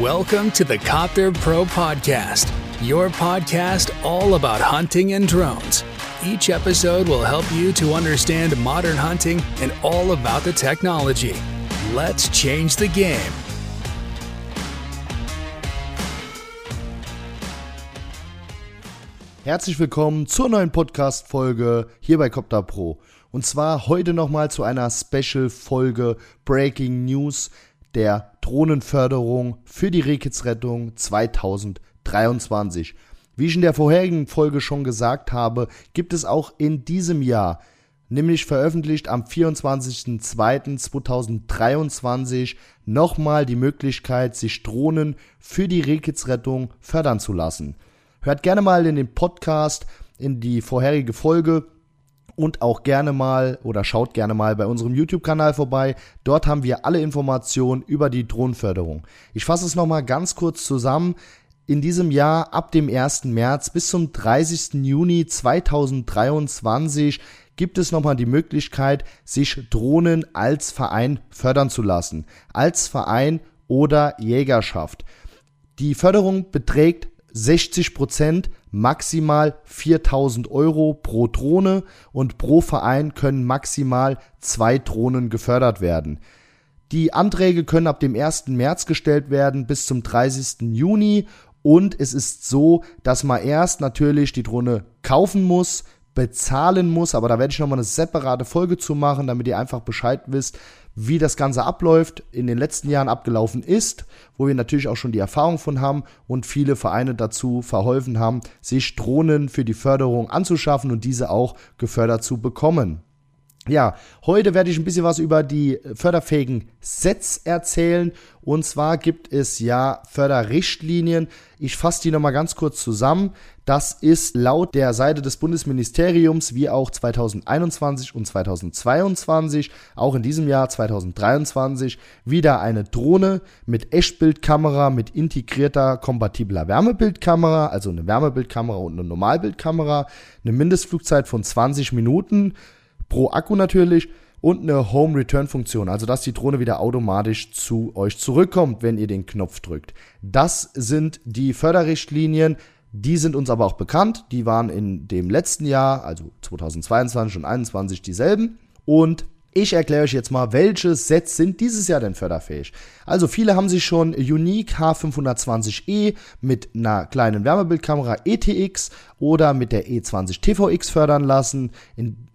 Welcome to the Copter Pro Podcast, your podcast all about hunting and drones. Each episode will help you to understand modern hunting and all about the technology. Let's change the game. Herzlich willkommen zur neuen Podcast-Folge hier bei Copter Pro. Und zwar heute nochmal zu einer Special-Folge Breaking News der Drohnenförderung für die Rehkitzrettung 2023. Wie ich in der vorherigen Folge schon gesagt habe, gibt es auch in diesem Jahr, nämlich veröffentlicht am 24.02.2023, nochmal die Möglichkeit, sich Drohnen für die Rehkitzrettung fördern zu lassen. Hört gerne mal in den Podcast, in die vorherige Folge und auch gerne mal oder schaut gerne mal bei unserem YouTube-Kanal vorbei. Dort haben wir alle Informationen über die Drohnenförderung. Ich fasse es nochmal ganz kurz zusammen. In diesem Jahr ab dem 1. März bis zum 30. Juni 2023 gibt es nochmal die Möglichkeit, sich Drohnen als Verein fördern zu lassen. Als Verein oder Jägerschaft. Die Förderung beträgt 60 Prozent, maximal 4000 Euro pro Drohne und pro Verein können maximal zwei Drohnen gefördert werden. Die Anträge können ab dem 1. März gestellt werden bis zum 30. Juni und es ist so, dass man erst natürlich die Drohne kaufen muss, bezahlen muss, aber da werde ich nochmal eine separate Folge zu machen, damit ihr einfach Bescheid wisst, wie das Ganze abläuft, in den letzten Jahren abgelaufen ist, wo wir natürlich auch schon die Erfahrung von haben und viele Vereine dazu verholfen haben, sich Drohnen für die Förderung anzuschaffen und diese auch gefördert zu bekommen. Ja, heute werde ich ein bisschen was über die förderfähigen Sets erzählen. Und zwar gibt es ja Förderrichtlinien. Ich fasse die nochmal ganz kurz zusammen. Das ist laut der Seite des Bundesministeriums wie auch 2021 und 2022, auch in diesem Jahr 2023, wieder eine Drohne mit Echtbildkamera, mit integrierter kompatibler Wärmebildkamera, also eine Wärmebildkamera und eine Normalbildkamera, eine Mindestflugzeit von 20 Minuten pro Akku natürlich und eine Home Return Funktion, also dass die Drohne wieder automatisch zu euch zurückkommt, wenn ihr den Knopf drückt. Das sind die Förderrichtlinien. Die sind uns aber auch bekannt. Die waren in dem letzten Jahr, also 2022 und 2021 dieselben. Und ich erkläre euch jetzt mal, welche Sets sind dieses Jahr denn förderfähig. Also viele haben sich schon Unique H520e mit einer kleinen Wärmebildkamera ETX oder mit der E20 TVX fördern lassen. In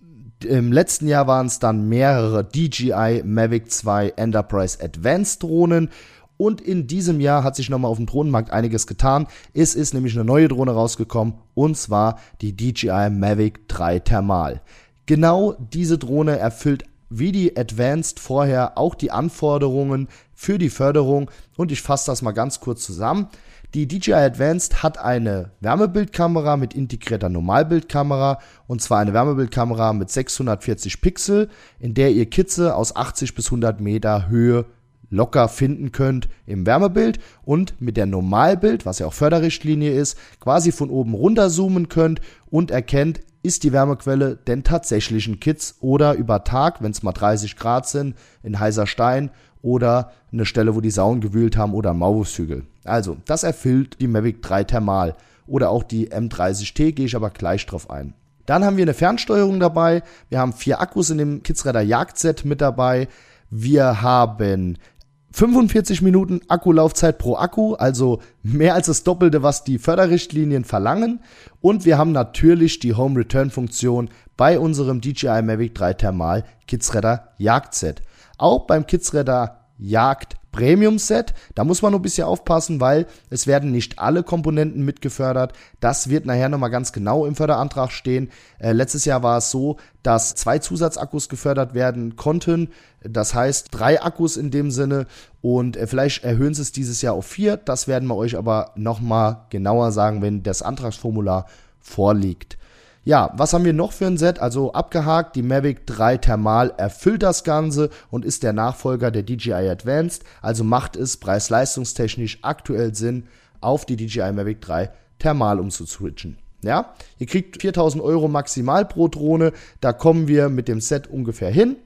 im letzten Jahr waren es dann mehrere DJI Mavic 2 Enterprise Advanced Drohnen. Und in diesem Jahr hat sich nochmal auf dem Drohnenmarkt einiges getan. Es ist nämlich eine neue Drohne rausgekommen und zwar die DJI Mavic 3 Thermal. Genau diese Drohne erfüllt wie die Advanced vorher auch die Anforderungen für die Förderung und ich fasse das mal ganz kurz zusammen. Die DJI Advanced hat eine Wärmebildkamera mit integrierter Normalbildkamera und zwar eine Wärmebildkamera mit 640 Pixel, in der ihr Kitze aus 80 bis 100 Meter Höhe locker finden könnt im Wärmebild und mit der Normalbild, was ja auch Förderrichtlinie ist, quasi von oben runter zoomen könnt und erkennt, ist die Wärmequelle denn tatsächlich ein Kitz oder über Tag, wenn es mal 30 Grad sind, in heißer Stein oder eine Stelle, wo die Sauen gewühlt haben oder ein Maulwurfshügel. Also, das erfüllt die Mavic 3 Thermal oder auch die M30T, gehe ich aber gleich drauf ein. Dann haben wir eine Fernsteuerung dabei. Wir haben vier Akkus in dem Kidsradar Jagdset mit dabei. Wir haben 45 Minuten Akkulaufzeit pro Akku, also mehr als das Doppelte, was die Förderrichtlinien verlangen. Und wir haben natürlich die Home Return Funktion bei unserem DJI Mavic 3 Thermal Kidsradar Jagdset. Auch beim Kidsradar Jagd Premium Set. Da muss man nur ein bisschen aufpassen, weil es werden nicht alle Komponenten mitgefördert. Das wird nachher nochmal ganz genau im Förderantrag stehen. Äh, letztes Jahr war es so, dass zwei Zusatzakkus gefördert werden konnten. Das heißt drei Akkus in dem Sinne und äh, vielleicht erhöhen sie es dieses Jahr auf vier. Das werden wir euch aber nochmal genauer sagen, wenn das Antragsformular vorliegt. Ja, was haben wir noch für ein Set? Also abgehakt, die Mavic 3 Thermal erfüllt das Ganze und ist der Nachfolger der DJI Advanced. Also macht es preis-leistungstechnisch aktuell Sinn, auf die DJI Mavic 3 Thermal umzuswitchen. Ja, ihr kriegt 4000 Euro maximal pro Drohne. Da kommen wir mit dem Set ungefähr hin.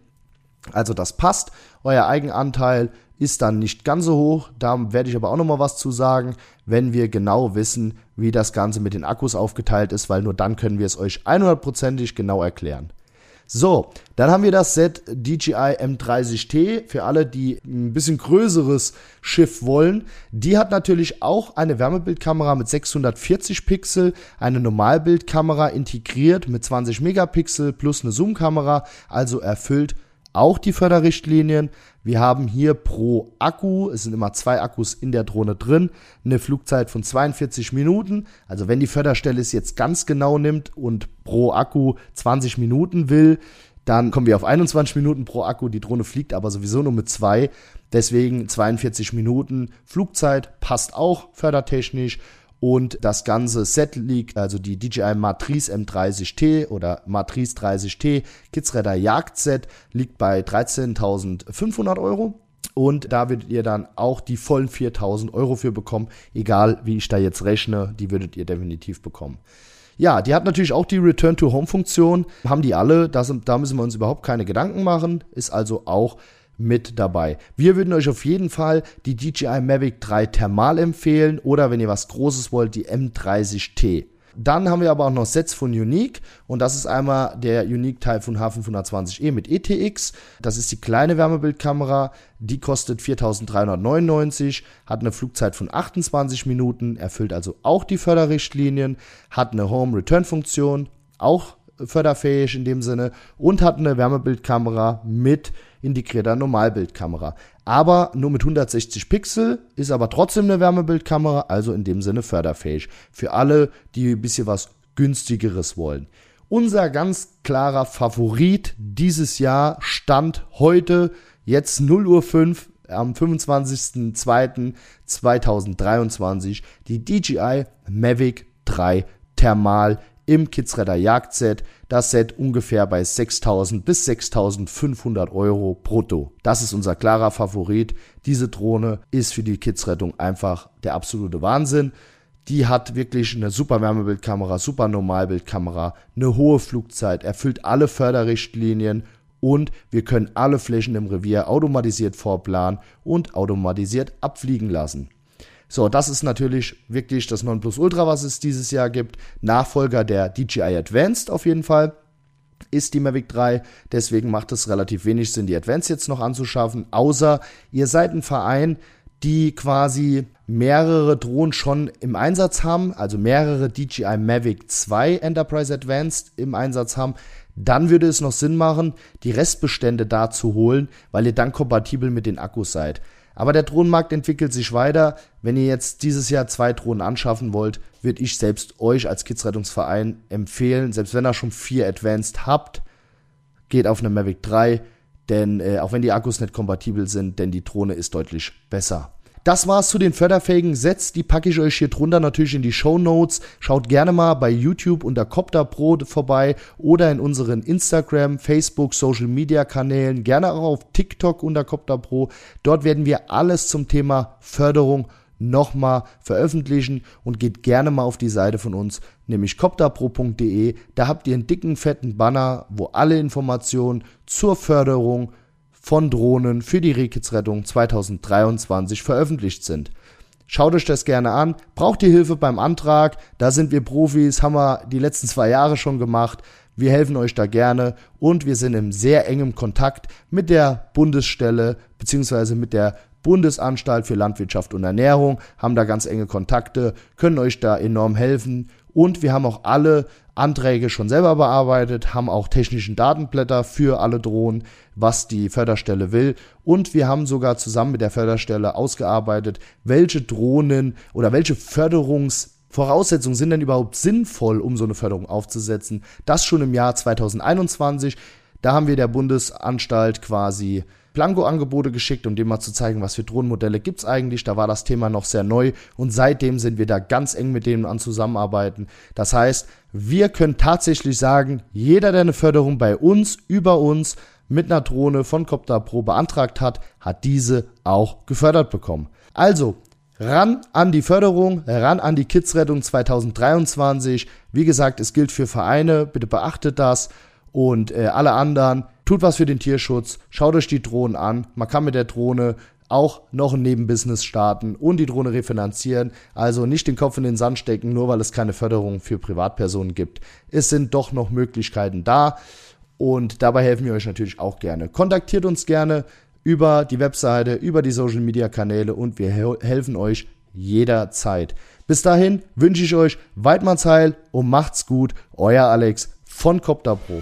Also das passt. Euer Eigenanteil ist dann nicht ganz so hoch. Da werde ich aber auch nochmal was zu sagen, wenn wir genau wissen, wie das Ganze mit den Akkus aufgeteilt ist, weil nur dann können wir es euch 100%ig genau erklären. So, dann haben wir das Set DJI M30T für alle, die ein bisschen größeres Schiff wollen. Die hat natürlich auch eine Wärmebildkamera mit 640 Pixel, eine Normalbildkamera integriert mit 20 Megapixel plus eine Zoomkamera, also erfüllt auch die Förderrichtlinien. Wir haben hier pro Akku, es sind immer zwei Akkus in der Drohne drin, eine Flugzeit von 42 Minuten. Also wenn die Förderstelle es jetzt ganz genau nimmt und pro Akku 20 Minuten will, dann kommen wir auf 21 Minuten pro Akku. Die Drohne fliegt aber sowieso nur mit zwei. Deswegen 42 Minuten Flugzeit passt auch fördertechnisch. Und das ganze Set liegt, also die DJI Matrice M30T oder Matrice 30T Kidsradar Jagdset liegt bei 13.500 Euro. Und da würdet ihr dann auch die vollen 4000 Euro für bekommen. Egal wie ich da jetzt rechne, die würdet ihr definitiv bekommen. Ja, die hat natürlich auch die Return-to-Home-Funktion. Haben die alle, das, da müssen wir uns überhaupt keine Gedanken machen. Ist also auch mit dabei. Wir würden euch auf jeden Fall die DJI Mavic 3 Thermal empfehlen oder wenn ihr was Großes wollt, die M30T. Dann haben wir aber auch noch Sets von Unique und das ist einmal der Unique Typhoon H520e mit ETX. Das ist die kleine Wärmebildkamera, die kostet 4.399, hat eine Flugzeit von 28 Minuten, erfüllt also auch die Förderrichtlinien, hat eine Home Return Funktion, auch förderfähig in dem Sinne und hat eine Wärmebildkamera mit integrierter Normalbildkamera. Aber nur mit 160 Pixel, ist aber trotzdem eine Wärmebildkamera, also in dem Sinne förderfähig. Für alle, die ein bisschen was günstigeres wollen. Unser ganz klarer Favorit dieses Jahr stand heute, jetzt 0 Uhr 5 am 25.02.2023, die DJI Mavic 3 Thermal im Kidsredder Jagdset. Das Set ungefähr bei 6000 bis 6500 Euro brutto. Das ist unser klarer Favorit. Diese Drohne ist für die Kidsrettung einfach der absolute Wahnsinn. Die hat wirklich eine super Wärmebildkamera, super Normalbildkamera, eine hohe Flugzeit, erfüllt alle Förderrichtlinien und wir können alle Flächen im Revier automatisiert vorplanen und automatisiert abfliegen lassen. So, das ist natürlich wirklich das Nonplusultra, was es dieses Jahr gibt. Nachfolger der DJI Advanced auf jeden Fall ist die Mavic 3. Deswegen macht es relativ wenig Sinn, die Advanced jetzt noch anzuschaffen. Außer ihr seid ein Verein, die quasi mehrere Drohnen schon im Einsatz haben, also mehrere DJI Mavic 2 Enterprise Advanced im Einsatz haben, dann würde es noch Sinn machen, die Restbestände da zu holen, weil ihr dann kompatibel mit den Akkus seid. Aber der Drohnenmarkt entwickelt sich weiter. Wenn ihr jetzt dieses Jahr zwei Drohnen anschaffen wollt, würde ich selbst euch als Kidsrettungsverein empfehlen, selbst wenn ihr schon vier Advanced habt, geht auf eine Mavic 3, denn äh, auch wenn die Akkus nicht kompatibel sind, denn die Drohne ist deutlich besser. Das war's zu den förderfähigen Sets. Die packe ich euch hier drunter natürlich in die Show Notes. Schaut gerne mal bei YouTube unter Copter Pro vorbei oder in unseren Instagram, Facebook, Social Media Kanälen. Gerne auch auf TikTok unter Copter Pro. Dort werden wir alles zum Thema Förderung nochmal veröffentlichen und geht gerne mal auf die Seite von uns, nämlich copterpro.de. Da habt ihr einen dicken, fetten Banner, wo alle Informationen zur Förderung von Drohnen für die Rehkitzrettung 2023 veröffentlicht sind. Schaut euch das gerne an. Braucht ihr Hilfe beim Antrag? Da sind wir Profis, haben wir die letzten zwei Jahre schon gemacht. Wir helfen euch da gerne und wir sind im sehr engem Kontakt mit der Bundesstelle bzw. mit der Bundesanstalt für Landwirtschaft und Ernährung, haben da ganz enge Kontakte, können euch da enorm helfen und wir haben auch alle Anträge schon selber bearbeitet, haben auch technischen Datenblätter für alle Drohnen, was die Förderstelle will. Und wir haben sogar zusammen mit der Förderstelle ausgearbeitet, welche Drohnen oder welche Förderungsvoraussetzungen sind denn überhaupt sinnvoll, um so eine Förderung aufzusetzen. Das schon im Jahr 2021. Da haben wir der Bundesanstalt quasi Blanko-Angebote geschickt, um dem mal zu zeigen, was für Drohnenmodelle gibt es eigentlich. Da war das Thema noch sehr neu und seitdem sind wir da ganz eng mit denen an zusammenarbeiten. Das heißt, wir können tatsächlich sagen, jeder, der eine Förderung bei uns, über uns, mit einer Drohne von Copter Pro beantragt hat, hat diese auch gefördert bekommen. Also, ran an die Förderung, ran an die Kidsrettung 2023. Wie gesagt, es gilt für Vereine, bitte beachtet das und äh, alle anderen, tut was für den Tierschutz, schaut euch die Drohnen an. Man kann mit der Drohne auch noch ein Nebenbusiness starten und die Drohne refinanzieren. Also nicht den Kopf in den Sand stecken, nur weil es keine Förderung für Privatpersonen gibt. Es sind doch noch Möglichkeiten da und dabei helfen wir euch natürlich auch gerne. Kontaktiert uns gerne über die Webseite, über die Social Media Kanäle und wir helfen euch jederzeit. Bis dahin wünsche ich euch Weidmannsheil und macht's gut. Euer Alex von Copter Pro.